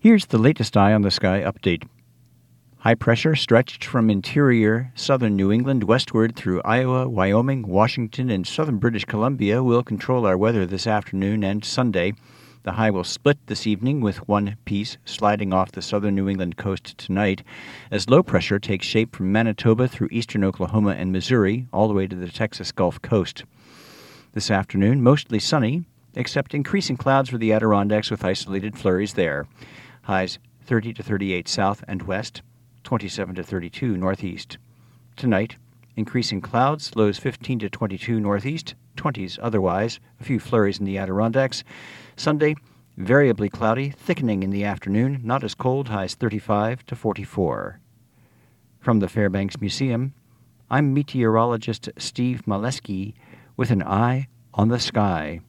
Here's the latest Eye on the Sky update. High pressure stretched from interior southern New England westward through Iowa, Wyoming, Washington, and southern British Columbia will control our weather this afternoon and Sunday. The high will split this evening with one piece sliding off the southern New England coast tonight as low pressure takes shape from Manitoba through eastern Oklahoma and Missouri all the way to the Texas Gulf Coast. This afternoon, mostly sunny, except increasing clouds for the Adirondacks with isolated flurries there. Highs 30 to 38 south and west, 27 to 32 northeast. Tonight, increasing clouds, lows 15 to 22 northeast, 20s otherwise, a few flurries in the Adirondacks. Sunday, variably cloudy, thickening in the afternoon, not as cold, highs 35 to 44. From the Fairbanks Museum, I'm meteorologist Steve Maleski with an eye on the sky.